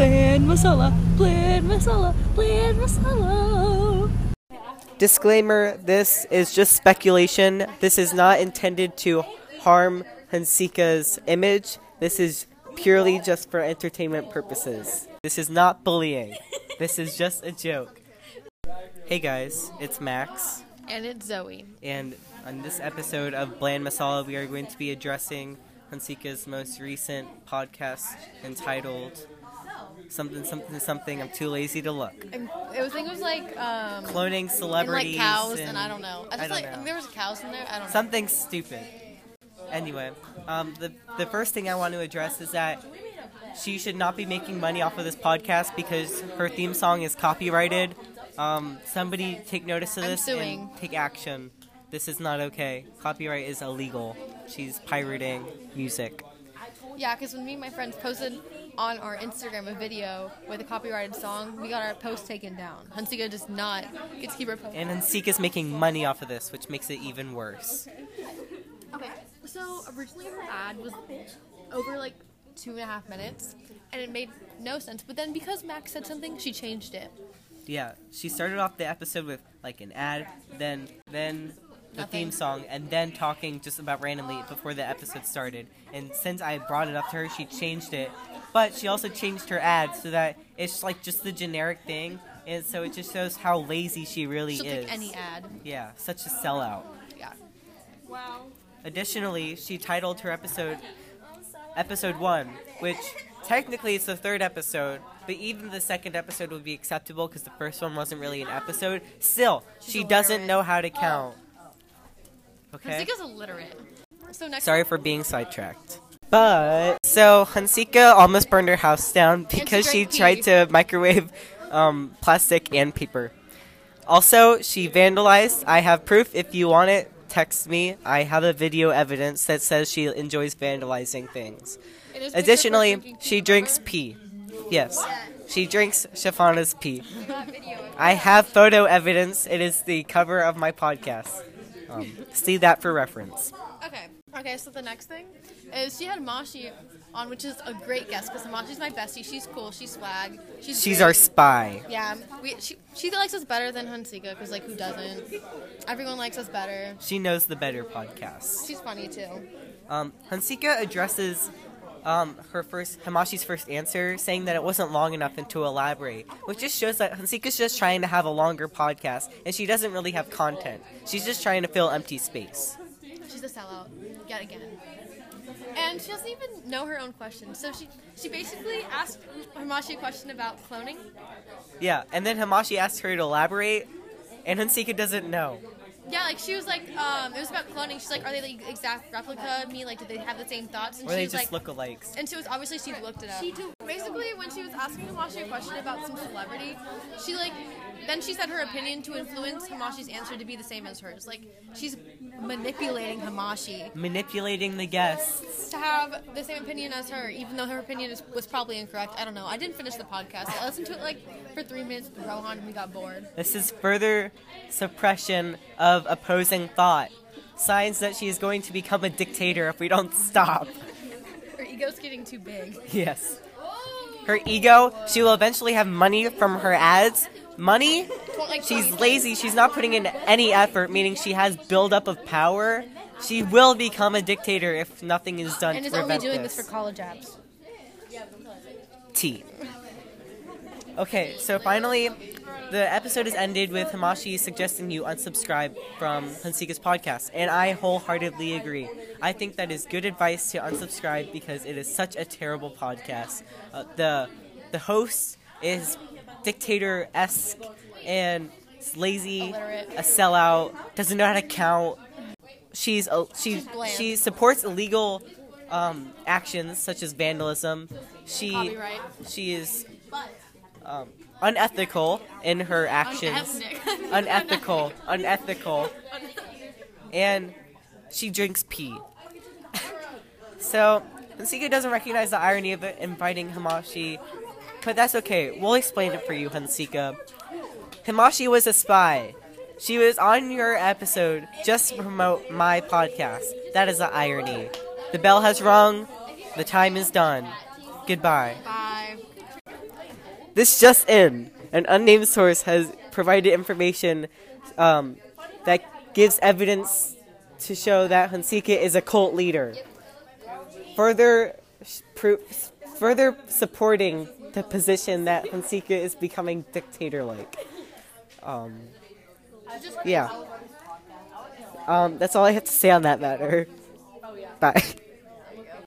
bland masala, bland masala, bland masala. Disclaimer this is just speculation. This is not intended to harm Hansika's image. This is purely just for entertainment purposes. This is not bullying. This is just a joke. Hey guys, it's Max, And it's Zoe. and on this episode of Bland Masala, we are going to be addressing Hansika's most recent podcast entitled Something Something Something. I'm too lazy to look. And it was, I think it was like um, Cloning and like celebrities. cows, and, I don't know. I just I like know. there was cows in there. I don't know. Something stupid. Anyway, um, the the first thing I want to address is that she should not be making money off of this podcast because her theme song is copyrighted. Um, somebody take notice of this and take action. This is not okay. Copyright is illegal. She's pirating music. Yeah, because when me and my friends posted on our Instagram a video with a copyrighted song, we got our post taken down. Hansika does not get to keep her post. And Hansika's making money off of this, which makes it even worse. Okay, so originally her ad was over like two and a half minutes, and it made no sense. But then because Max said something, she changed it. Yeah, she started off the episode with like an ad, then then the Nothing. theme song, and then talking just about randomly before the episode started. And since I brought it up to her, she changed it, but she also changed her ad so that it's like just the generic thing, and so it just shows how lazy she really She'll is. take any ad. Yeah, such a sellout. Yeah. Wow. Additionally, she titled her episode episode 1, which technically it's the third episode, but even the second episode would be acceptable because the first one wasn't really an episode. Still, she doesn't illiterate. know how to count. Okay? Hansika's illiterate. So next. Sorry for being sidetracked. But so Hansika almost burned her house down because she tried to microwave um, plastic and paper. Also, she vandalized. I have proof. If you want it, text me. I have a video evidence that says she enjoys vandalizing things. It is picture of her Additionally, she drinks pee. Yes, she drinks Shafana's pee. I have photo evidence. It is the cover of my podcast. Um, see that for reference. Okay. So the next thing is she had Mashi on, which is a great guest because Mashi's my bestie. She's cool. She's swag. She's She's great. our spy. Yeah, we, she, she likes us better than Hansika because, like, who doesn't? Everyone likes us better. She knows the better podcast. She's funny too. Um, Hansika addresses um, her first Hamashi's first answer, saying that it wasn't long enough and to elaborate, which just shows that Hansika's just trying to have a longer podcast, and she doesn't really have content. She's just trying to fill empty space. She's a sellout yet again. And she doesn't even know her own question. So she she basically asked Hamashi a question about cloning. Yeah, and then Hamashi asks her to elaborate, and Hansika doesn't know. Yeah, like she was like, um, it was about cloning. She's like, are they like exact replica of me? Like, do they have the same thoughts? And Or she they was just like, look alikes. And she was obviously she looked it up. She too. Basically, when she was asking Hamashi a question about some celebrity, she like then she said her opinion to influence Hamashi's answer to be the same as hers. Like she's manipulating Hamashi Manipulating the guests. to have the same opinion as her, even though her opinion is, was probably incorrect. I don't know. I didn't finish the podcast. I listened to it like for three minutes with Rohan and we got bored. This is further suppression of opposing thought. Signs that she is going to become a dictator if we don't stop. Her ego's getting too big. Yes. Her ego, she will eventually have money from her ads. Money? She's lazy, she's not putting in any effort, meaning she has buildup of power. She will become a dictator if nothing is done and to is only prevent doing this. this for college apps. T. Okay, so finally, the episode is ended with Hamashi suggesting you unsubscribe from Hansika's podcast, and I wholeheartedly agree. I think that is good advice to unsubscribe because it is such a terrible podcast. Uh, the the host is dictator esque and is lazy, Illiterate. a sellout, doesn't know how to count. She's a, she She's she supports illegal um, actions such as vandalism. She Copyright. she is um, unethical in her actions. Unethical, unethical, and she drinks pee. so Hansika doesn't recognize the irony of inviting Hamashi, but that's okay. We'll explain it for you, Hansika. Hamashi was a spy. She was on your episode just to promote my podcast. That is the irony. The bell has rung. The time is done. Goodbye. Bye. This just in. An unnamed source has provided information um, that gives evidence to show that Hansika is a cult leader. Further, further supporting the position that Hansika is becoming dictator-like. Um, yeah. Um, that's all I have to say on that matter. Bye.